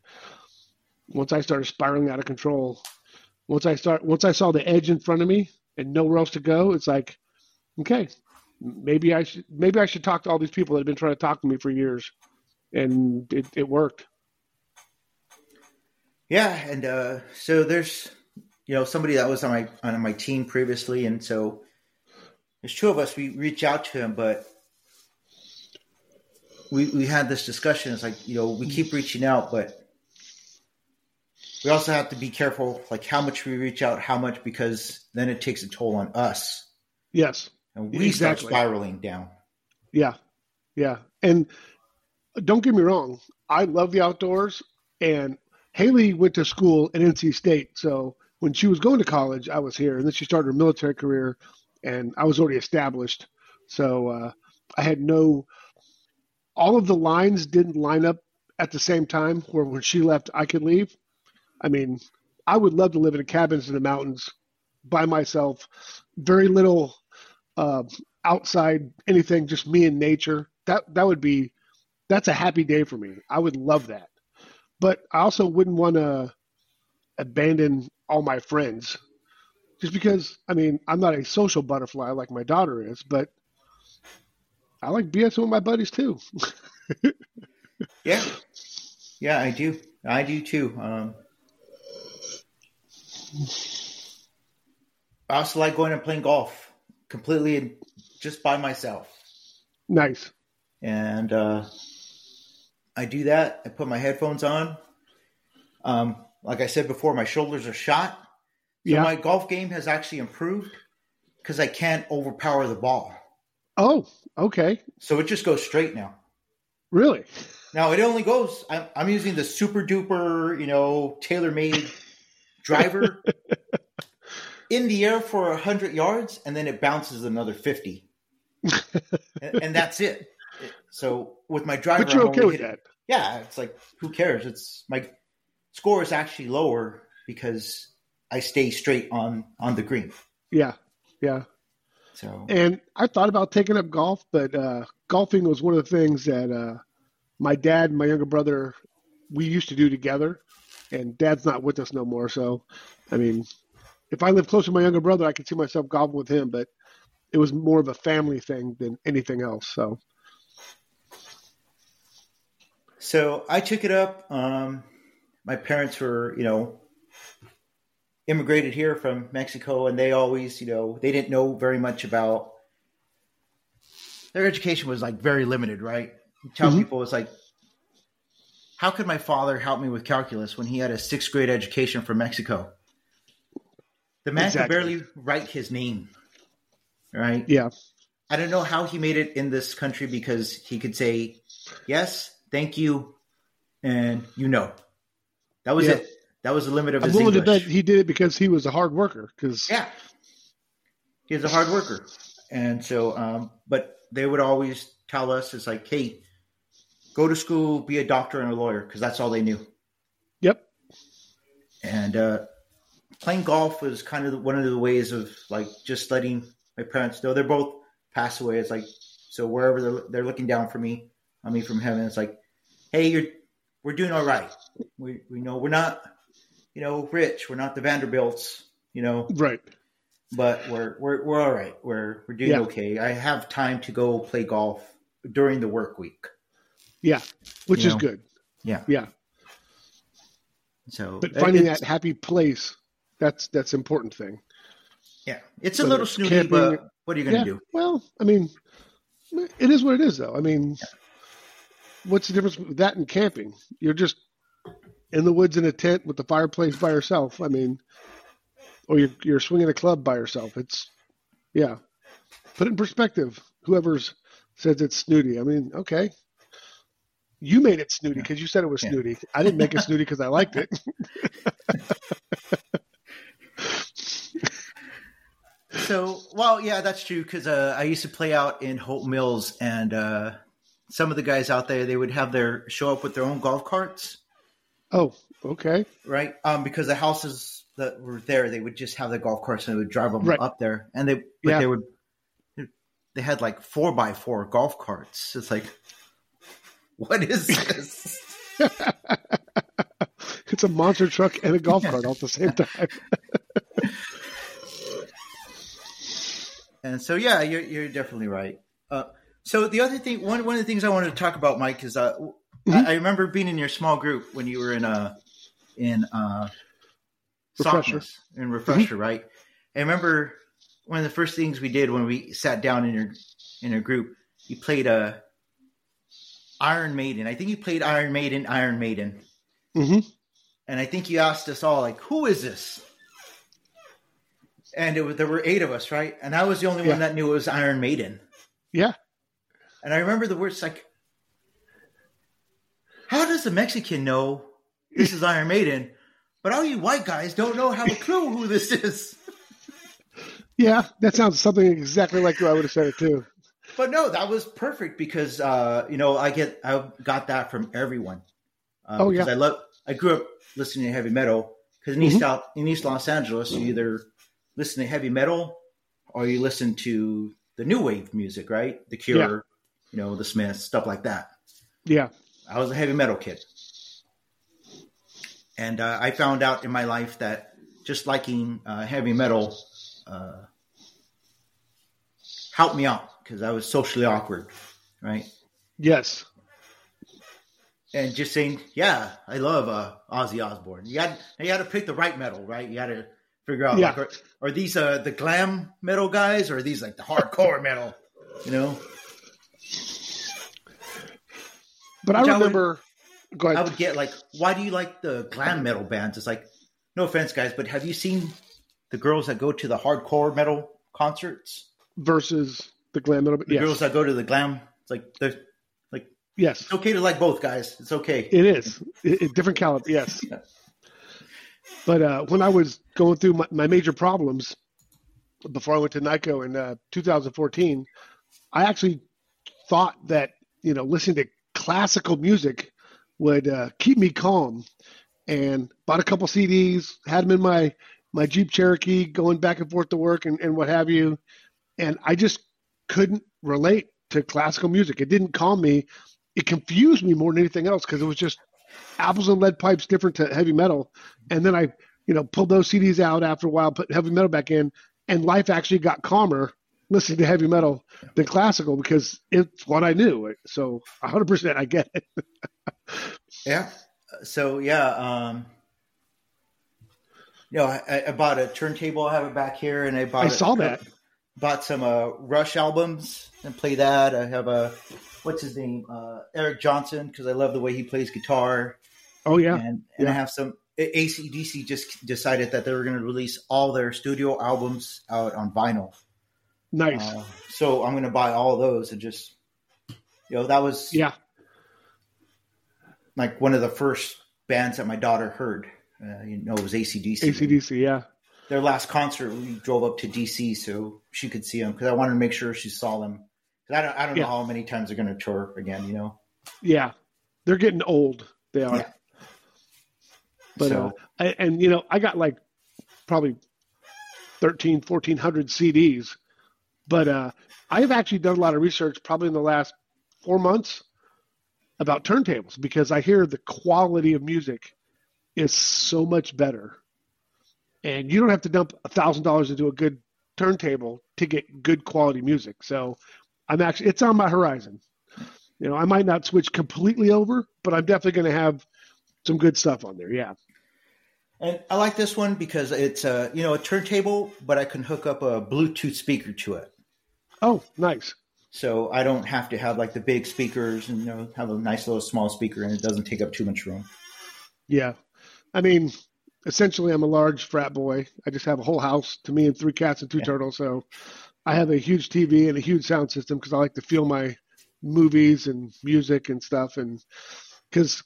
once I started spiraling out of control, once I start, once I saw the edge in front of me and nowhere else to go, it's like, okay, maybe I should, maybe I should talk to all these people that have been trying to talk to me for years, and it, it worked. Yeah, and uh, so there's you know somebody that was on my on my team previously, and so there's two of us. We reach out to him, but we we had this discussion. It's like you know we keep reaching out, but we also have to be careful, like how much we reach out, how much because then it takes a toll on us, Yes, and we Exactly. start spiraling down. yeah, yeah. And don't get me wrong, I love the outdoors, and Haley went to school at NC State, so when she was going to college, I was here, and then she started her military career, and I was already established, so uh, I had no. All of the lines didn't line up at the same time, where when she left, I could leave. I mean, I would love to live in a cabins in the mountains by myself, very little uh, outside anything, just me and nature. That that would be that's a happy day for me. I would love that. But I also wouldn't want to abandon all my friends just because I mean, I'm not a social butterfly like my daughter is, but I like BSing with my buddies too. *laughs* Yeah, yeah, I do. I do too. Um, I also like going and playing golf completely and just by myself. nice. And uh, I do that. I put my headphones on. Um, like I said before, my shoulders are shot. So Yeah. my golf game has actually improved because I can't overpower the ball. Oh, okay. So it just goes straight now. Really? Now it only goes. I'm, I'm using the super duper, you know, TaylorMade *laughs* driver in the air for hundred yards, and then it bounces another fifty, and, and that's it. So with my driver, But you're I'm okay with that. Yeah, it's like who cares? It's my score is actually lower because I stay straight on on the green. Yeah, yeah. So And I thought about taking up golf, but uh, golfing was one of the things that uh, my dad and my younger brother we used to do together. And dad's not with us no more, so I mean, if I lived close to my younger brother, I could see myself golfing with him. But it was more of a family thing than anything else. So So I took it up. Um, my parents were, you know, immigrated here from Mexico, and they always, you know, they didn't know very much about their education was like very limited, right? You tell Mhm. people it's like, how could my father help me with calculus when he had a sixth grade education from Mexico? The man Exactly. could barely write his name, right? yeah, I don't know how he made it in this country because he could say yes, thank you, and you know. That was Yeah. it. That was the limit of I'm his willing to English. bet he did it because he was a hard worker. Because yeah, he was a hard worker, and so, um, but they would always tell us, "It's like, hey, go to school, be a doctor and a lawyer," because that's all they knew. yep, and uh, playing golf was kind of one of the ways of like just letting my parents know they're both passed away. It's like so wherever they're, they're looking down for me, I mean from heaven, it's like, hey, you're we're doing all right. We we know we're not you know rich. We're not the Vanderbilts, you know, right, but we're we're we're all right. We're we're doing Yeah. okay. I have time to go play golf during the work week. yeah, which You is know, good. Yeah. Yeah, So but finding that happy place that's that's important thing. yeah, it's a whether little it's snooty, camping- but what are you gonna yeah. do? Well, I mean, it is what it is, though. I mean, what's the difference with that and camping? You're just in the woods in a tent with the fireplace by yourself. I mean, or you're you're swinging a club by yourself. It's yeah. Put it in perspective. Whoever's says it's snooty. I mean, okay. You made it snooty because you said it was Yeah. snooty. I didn't make it snooty because I liked it. *laughs* So, well, yeah, that's true because uh, I used to play out in Hope Mills, and uh, some of the guys out there they would have their show up with their own golf carts, Oh, okay. right? Um, because the houses that were there, they would just have the golf carts and they would drive them Right. up there, and they but Yeah. they would they had like four by four golf carts. It's like, what is this? *laughs* It's a monster truck and a golf cart all at the same time. *laughs* And so, yeah, you're you're definitely right. Uh, so the other thing, one one of the things I wanted to talk about, Mike, is uh, Mhm. I, I remember being in your small group when you were in uh in uh Refresher. softness in refresher, right? I remember one of the first things we did when we sat down in your in your group, you played a Iron Maiden. I think you played Iron Maiden, Iron Maiden, hmm and I think you asked us all like, "Who is this?" And it was, there were eight of us, right? And I was the only Yeah. one that knew it was Iron Maiden. Yeah. And I remember the words like, "How does the Mexican know this is Iron Maiden, but all you white guys don't know have a clue who this is?" *laughs* Yeah, that sounds something exactly like who I would have said it too. But no, that was perfect because uh, you know I get I got that from everyone. Uh, Oh, because yeah. I love I grew up listening to heavy metal because in Mhm. East Out in East Los Angeles you either listen to heavy metal or you listen to the new wave music, right? The Cure, Yeah. you know, the Smiths, stuff like that. Yeah. I was a heavy metal kid, and uh, I found out in my life that just liking uh, heavy metal uh, helped me out because I was socially awkward, right? Yes. And just saying, yeah, I love uh, Ozzy Osbourne. You had you had to pick the right metal, right? You had to figure out, Yeah. like, are, are these uh, the glam metal guys, or are these like the hardcore *laughs* metal? You know, But I Which I would- remember. go I would get like, why do you like the glam metal bands? It's like, no offense, guys, but have you seen the girls that go to the hardcore metal concerts? versus the glam metal. The Yes. girls that go to the glam, it's like they're like Yes, It's okay to like both, guys. It's okay. it is. It- different caliber. Yes. *laughs* But uh, when I was going through my, my major problems before I went to NICoE in uh, 2014, I actually thought that you know listening to classical music would uh, keep me calm, and bought a couple CDs, had them in my my Jeep Cherokee, going back and forth to work and, and what have you, and I just couldn't relate to classical music. It didn't calm me. It confused me more than anything else because it was just apples and lead pipes different to heavy metal. And then I, you know, pulled those CDs out after a while, put heavy metal back in, and life actually got calmer listening to heavy metal than classical because it's what I knew. So 100% I get it. *laughs* Yeah. So yeah, um, you know, I, I bought a turntable. I have it back here, and I bought. I a- saw that. Bought some uh, Rush albums and play that. I have a what's his name, uh, Eric Johnson, because I love the way he plays guitar. Oh, yeah. and and I have some. ACDC just decided that they were going to release all their studio albums out on vinyl. Nice. Uh, so I'm going to buy all those and just, you know, that was yeah. like one of the first bands that my daughter heard. Uh, you know, it was ACDC. ACDC. Yeah. Their last concert, we drove up to DC so she could see them because I wanted to make sure she saw them. I don't, I don't Yeah. know how many times they're going to tour again. You know, Yeah. They're getting old. They are. Yeah. But So- uh, I, and you know, I got like probably 13, 1400 CDs. But uh, I've actually done a lot of research probably in the last four months about turntables because I hear the quality of music is so much better. And you don't have to dump a thousand dollars into a good turntable to get good quality music. So I'm actually it's on my horizon. You know, I might not switch completely over, but I'm definitely going to have some good stuff on there. Yeah. and I like this one because it's a you know a turntable, but I can hook up a Bluetooth speaker to it. Oh, nice. So I don't have to have like the big speakers and you know have a nice little small speaker and it doesn't take up too much room. Yeah. I mean, essentially, I'm a large frat boy. I just have a whole house to me and three cats and two Yeah. turtles. So I have a huge TV and a huge sound system because I like to feel my movies and music and stuff. And because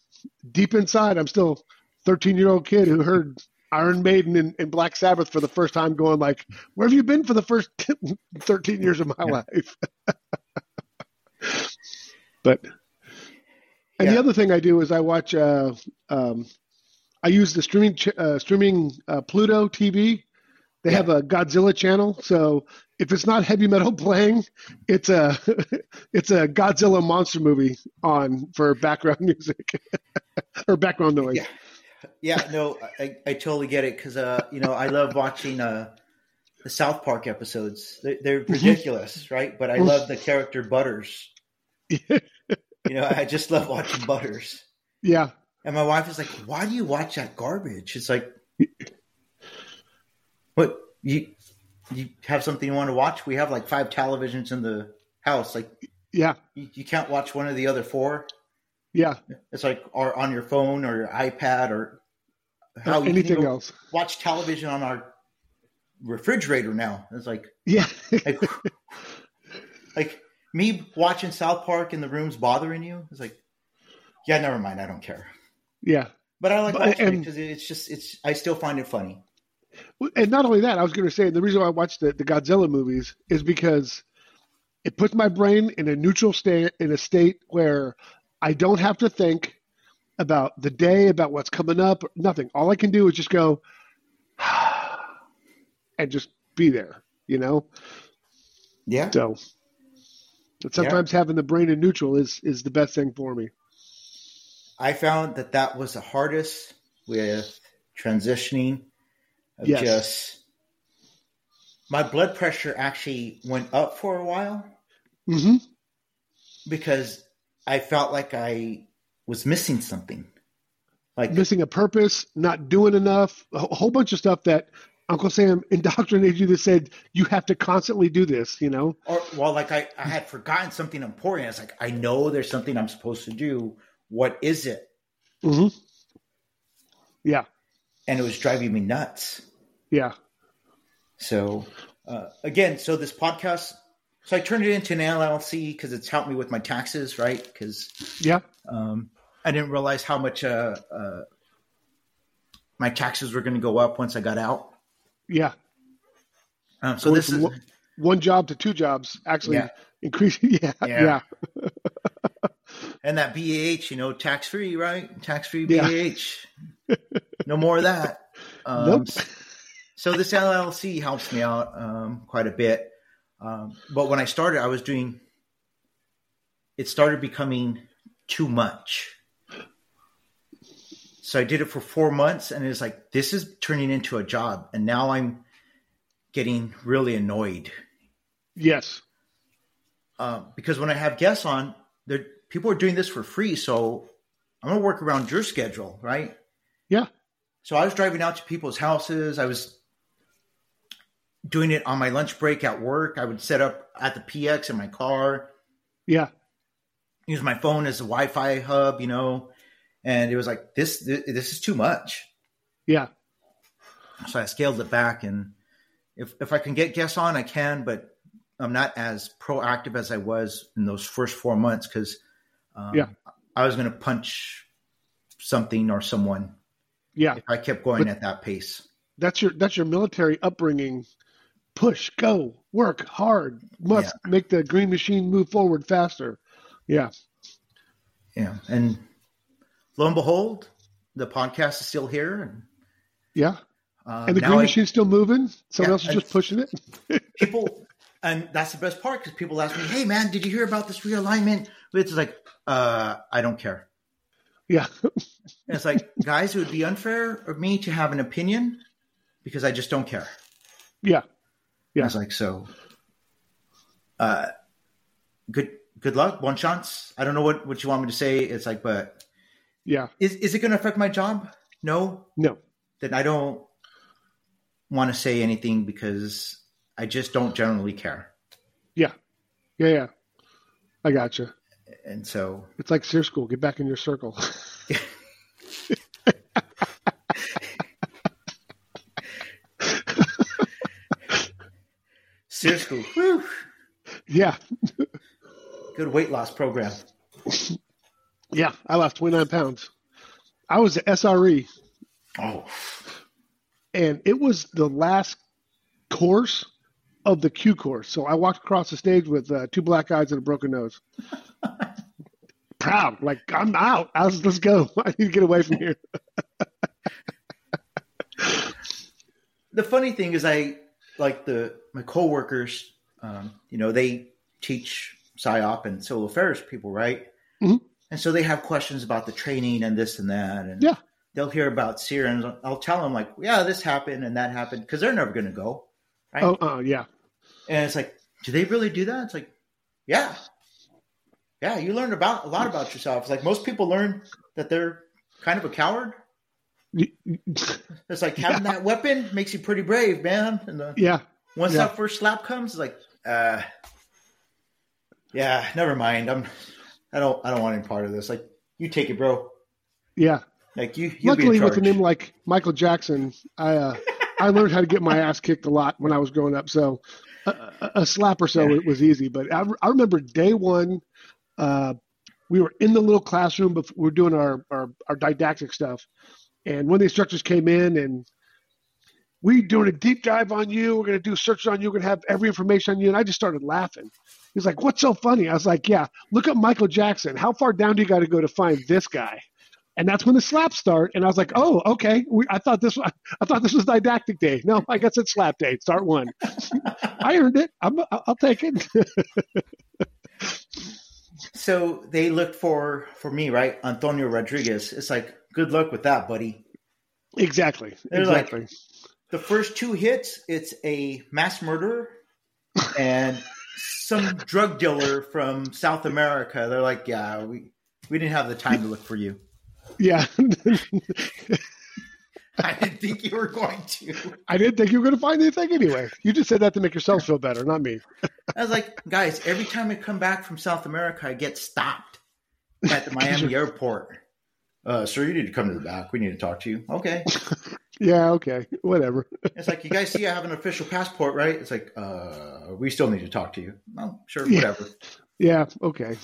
deep inside, I'm still 13 year old kid who heard Iron Maiden and, and Black Sabbath for the first time, going like, "Where have you been for the first *laughs* 13 years of my Yeah. life?" *laughs* but and the other thing I do is I watch. Uh, um, I use the streaming uh, streaming uh, Pluto TV. They Yeah. have a Godzilla channel, so if it's not heavy metal *laughs* playing, it's a *laughs* it's a Godzilla monster movie on for background *laughs* music or background noise. Yeah. Yeah, no, I, I totally get it because uh, you know I love watching uh, the South Park episodes. They're, they're ridiculous, right? But I love the character Butters. You know, I just love watching Butters. yeah, And my wife is like, "Why do you watch that garbage?" It's like, what you you have something you want to watch? We have like five televisions in the house. Like, yeah, you, you can't watch one of the other four. yeah. It's like or on your phone or your iPad or how you can anything else? watch television on our refrigerator now. It's like Yeah, like, like me watching South Park in the room's bothering you. It's like, yeah, never mind. I don't care. yeah. But I like watching it because it's just it's. I still find it funny. And not only that, I was going to say the reason why I watch the, the Godzilla movies is because it puts my brain in a neutral state, in a state where I don't have to think about the day, about what's coming up, nothing. All I can do is just go *sighs* and just be there, you know? Yeah. So but sometimes having the brain in neutral is, is the best thing for me. I found that that was the hardest with transitioning. Of Yes. Just my blood pressure actually went up for a while hmm because I felt like I was missing something. Like Missing a purpose, not doing enough, a whole bunch of stuff that Uncle Sam *laughs* indoctrinated you that said you have to constantly do this, you know? or well, like I, I had forgotten something important. It's like I know there's something I'm supposed to do. What is it? hmm Yeah, And it was driving me nuts. yeah, So uh, again, so this podcast, So I turned it into an LLC because it's helped me with my taxes, right? Because Yeah. um, I didn't realize how much uh, uh, my taxes were going to go up once I got out. Yeah. Um, so Going this is one- One job to two jobs actually Yeah. increasing. *laughs* Yeah. Yeah. Yeah. and that BAH, you know, tax free, right? Tax free Yeah. BAH. *laughs* no more of that. Um, Nope. So this LLC helps me out um, quite a bit. Um, but when I started, I was doing. It started becoming too much. So I did it for four months, and it's like this is turning into a job, and now I'm getting really annoyed Yes. uh, because when I have guests on, people are doing this for free. So I'm going to work around your schedule, right? Yeah. So I was driving out to people's houses. I was doing it on my lunch break at work. I would set up at the PX in my car, Yeah. use my phone as a Wi-Fi hub, you know, and it was like this. This, is too much. Yeah. So I scaled it back, and if if I can get guests on, I can, but I'm not as proactive as I was in those first four months because um, Yeah. I was going to punch something or someone Yeah. if I kept going But- at that pace. That's your that's your military upbringing. Push, go, work hard, must make the green machine move forward faster. Yeah. Yeah, and lo and behold, the podcast is still here, and Yeah. uh, And the green I- machine's still moving. Someone Yeah, else is just pushing it. *laughs* people and that's the best part because people ask me hey man did you hear about this realignment it's like uh i don't care Yeah. and it's like guys it would be unfair of me to have an opinion because i just don't care Yeah. Yeah. it's like so uh good good luck bon chance i don't know what what you want me to say it's like but Yeah. is, is it going to affect my job no No. then i don't want to say anything because i just don't generally care Yeah. Yeah. Yeah. I got you. And so It's like SERE School. Get back in your circle. *laughs* Seriously, whew, yeah. good weight loss program. Yeah. I lost 29 pounds. I was at SERE Oh, and it was the last course of the Q course. So I walked across the stage with uh, two black eyes and a broken nose. *laughs* Proud, like I'm out. I was, let's go. *laughs* I need to get away from here. the funny thing is, I like the my coworkers. Um, you know, they teach psyop and civil affairs people, right? Mhm. And so they have questions about the training and this and that, and Yeah. they'll hear about SERE, and I'll tell them like, yeah, this happened and that happened because they're never going to go, right? Oh, uh, yeah, And it's like, do they really do that? It's like, yeah, yeah. You learn about a lot about yourself. It's like most people learn that they're kind of a coward. It's like having that weapon makes you pretty brave, man. And the, yeah, once yeah. that first slap comes, it's like, uh, yeah, never mind. I'm, I don't, I don't want any part of this. Like, you take it, bro. yeah. Like you, you Luckily, be in with a name like Michael Jackson, I uh, I learned how to get my ass kicked a lot when I was growing up. So a, slap or so Yeah. was easy. But I, I remember day one, uh, we were in the little classroom, but we were doing our, our our didactic stuff, and one of the instructors came in and we doing a deep dive on you. We're going to do searches on you. We're going to have every information on you. And I just started laughing. He's like, "What's so funny?" I was like, "Yeah, look at Michael Jackson. How far down do you got to go to find this guy?" And that's when the slaps start. And I was like, "Oh, okay. We, I thought this. was- I thought this was didactic day. No, I guess it's slap day. Start one. I earned it. I'm, I'll take it. *laughs* so they looked for for me, right? Antonio Rodriguez. It's like, good luck with that, buddy. exactly. They're like- exactly. The first two hits, it's a mass murderer *laughs* and some drug dealer from South America. They're like, yeah, we we didn't have the time to look for you. Yeah. I didn't think you were going to. I didn't think you were going to find anything anyway. You just said that to make yourself feel better, not me. I was like, guys, every time I come back from South America, I get stopped at the *laughs* Miami airport. Uh, sir, you need to come to the back. We need to talk to you. Okay. *laughs* Yeah, okay, whatever. It's like you guys see I have an official passport, right? It's like, uh, we still need to talk to you. Well, sure, whatever. Yeah, okay.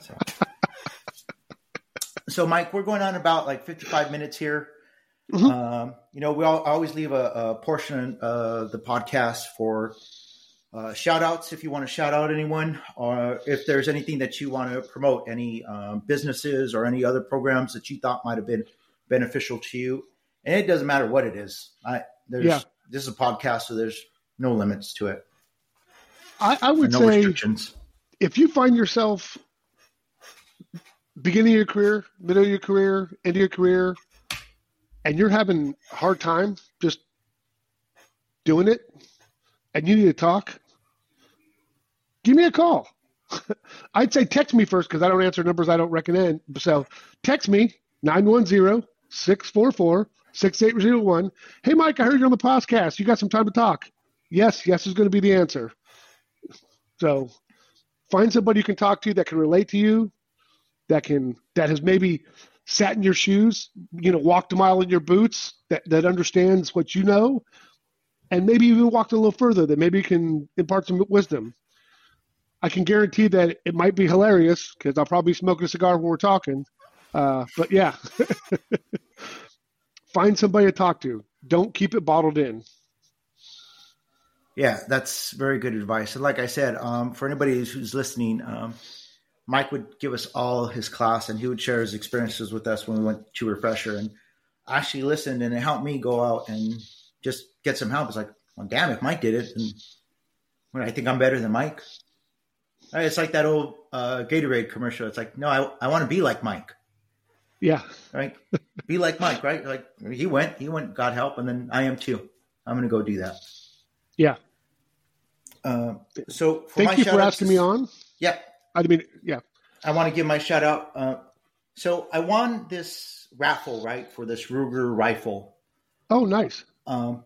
So. So, Mike, we're going on about like 55 minutes here. Mhm. Um, you know, we all, always leave a, a portion of the podcast for uh, shout outs if you want to shout out anyone, or if there's anything that you want to promote, any um, businesses or any other programs that you thought might have been beneficial to you. And it doesn't matter what it is. I, there's, Yeah. This is a podcast, so there's no limits to it. I, I would no say if you find yourself beginning of your career, middle of your career, end of your career, and you're having a hard time just doing it, and you need to talk, give me a call. *laughs* I'd say text me first because I don't answer numbers I don't recommend. So text me 910 644 6801. Hey, Mike, I heard you're on the podcast. You got some time to talk? Yes, yes is going to be the answer. So find somebody you can talk to that can relate to you, that can that has maybe sat in your shoes, you know, walked a mile in your boots, that that understands what you know, and maybe even walked a little further, that maybe can impart some wisdom. I can guarantee that it might be hilarious because I'll probably smoking a cigar when we're talking. Uh, but yeah, *laughs* find somebody to talk to. Don't keep it bottled in. Yeah, that's very good advice. And like I said, um, for anybody who's listening, um, Mike would give us all his class and he would share his experiences with us when we went to Refresher and I actually listened and it helped me go out and just get some help. It's like, well, damn, if Mike did it, then what, I think I'm better than Mike. Uh, It's like that old uh, Gatorade commercial. It's like, no, I, I want to be like Mike, Yeah, right? be like Mike, right? Like he went, he went, got help, and then I am too. I'm going to go do that. yeah. Uh, so for my Thank you for asking me on. Yeah, I mean, yeah. I want to give my shout out. Uh, so I won this raffle right for this Ruger rifle. Oh, nice. Um,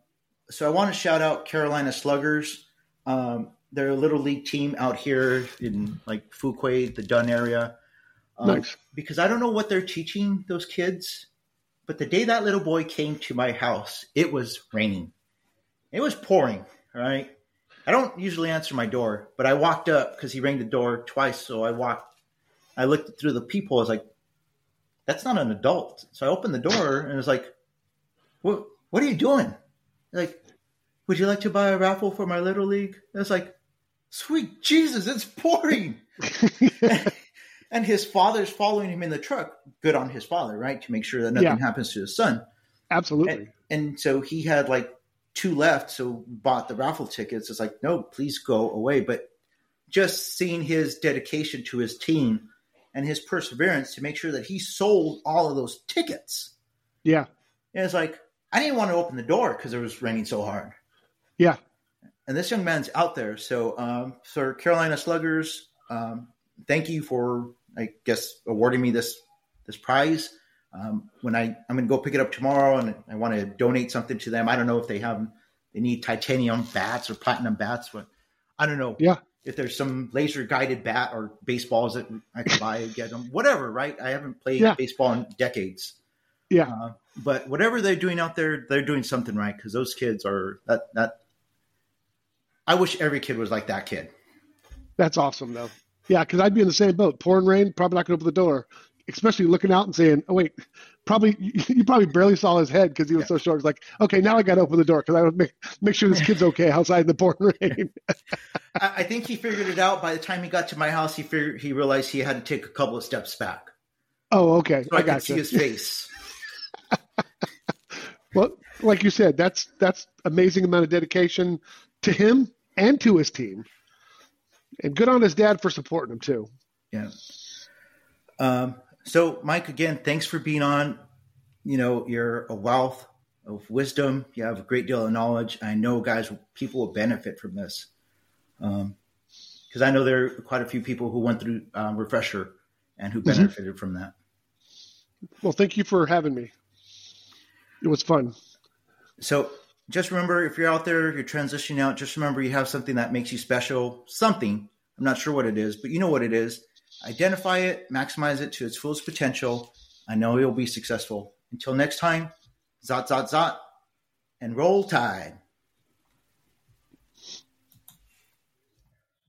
so I want to shout out Carolina Sluggers. Um, they're a little league team out here in like Fuquay, the Dunn area. Um, Nice. Because I don't know what they're teaching those kids, but the day that little boy came to my house, it was raining. It was pouring. All right. I don't usually answer my door, but I walked up because he rang the door twice. So I walked. I looked through the peephole. I was like, "That's not an adult." So I opened the door and was like, "What? What are you doing?" Like, would you like to buy a raffle for my little league? I was like, "Sweet Jesus, it's pouring!" *laughs* *laughs* and his father's following him in the truck. Good on his father, right? To make sure that nothing Yeah. happens to his son. Absolutely. And, and so he had like two left, so bought the raffle tickets. It's like, no, please go away. But just seeing his dedication to his team and his perseverance to make sure that he sold all of those tickets. yeah. And it's like, I didn't want to open the door because it was raining so hard. Yeah. And this young man's out there. So, um, for Carolina Sluggers, um, thank you for, I guess, awarding me this this prize. Um, when I I'm going to go pick it up tomorrow, and I want to donate something to them. I don't know if they have they need titanium bats or platinum bats, but I don't know. Yeah. If there's some laser guided bat or baseballs that I can buy and get them, whatever, right? I haven't played Yeah. baseball in decades. Yeah. Uh, but whatever they're doing out there, they're doing something right because those kids are that that. I wish every kid was like that kid. That's awesome, though. Yeah, because I'd be in the same boat. Pouring rain, probably not going to open the door, especially looking out and saying, "Oh wait, probably *laughs* you probably barely saw his head because he was so short." It's like, okay, now I got to open the door because I would make make sure this kid's okay outside in the pouring *laughs* rain. I, think he figured it out by the time he got to my house. He figured he realized he had to take a couple of steps back, oh, okay, so I, I could got see his face. *laughs* Well, like you said, that's that's amazing amount of dedication to him and to his team, and good on his dad for supporting him too. Yeah. Um, so, Mike, again, thanks for being on. You know, you're a wealth of wisdom. You have a great deal of knowledge. I know, guys, people will benefit from this. Because I know there are quite a few people who went through um, Refresher and who benefited from that. Well, thank you for having me. It was fun. So just remember if you're out there, you're transitioning out, just remember you have something that makes you special. Something. I'm not sure what it is, but you know what it is. Identify it, maximize it to its fullest potential. I know you'll be successful. Until next time, Zot, zot, zot, and roll tide.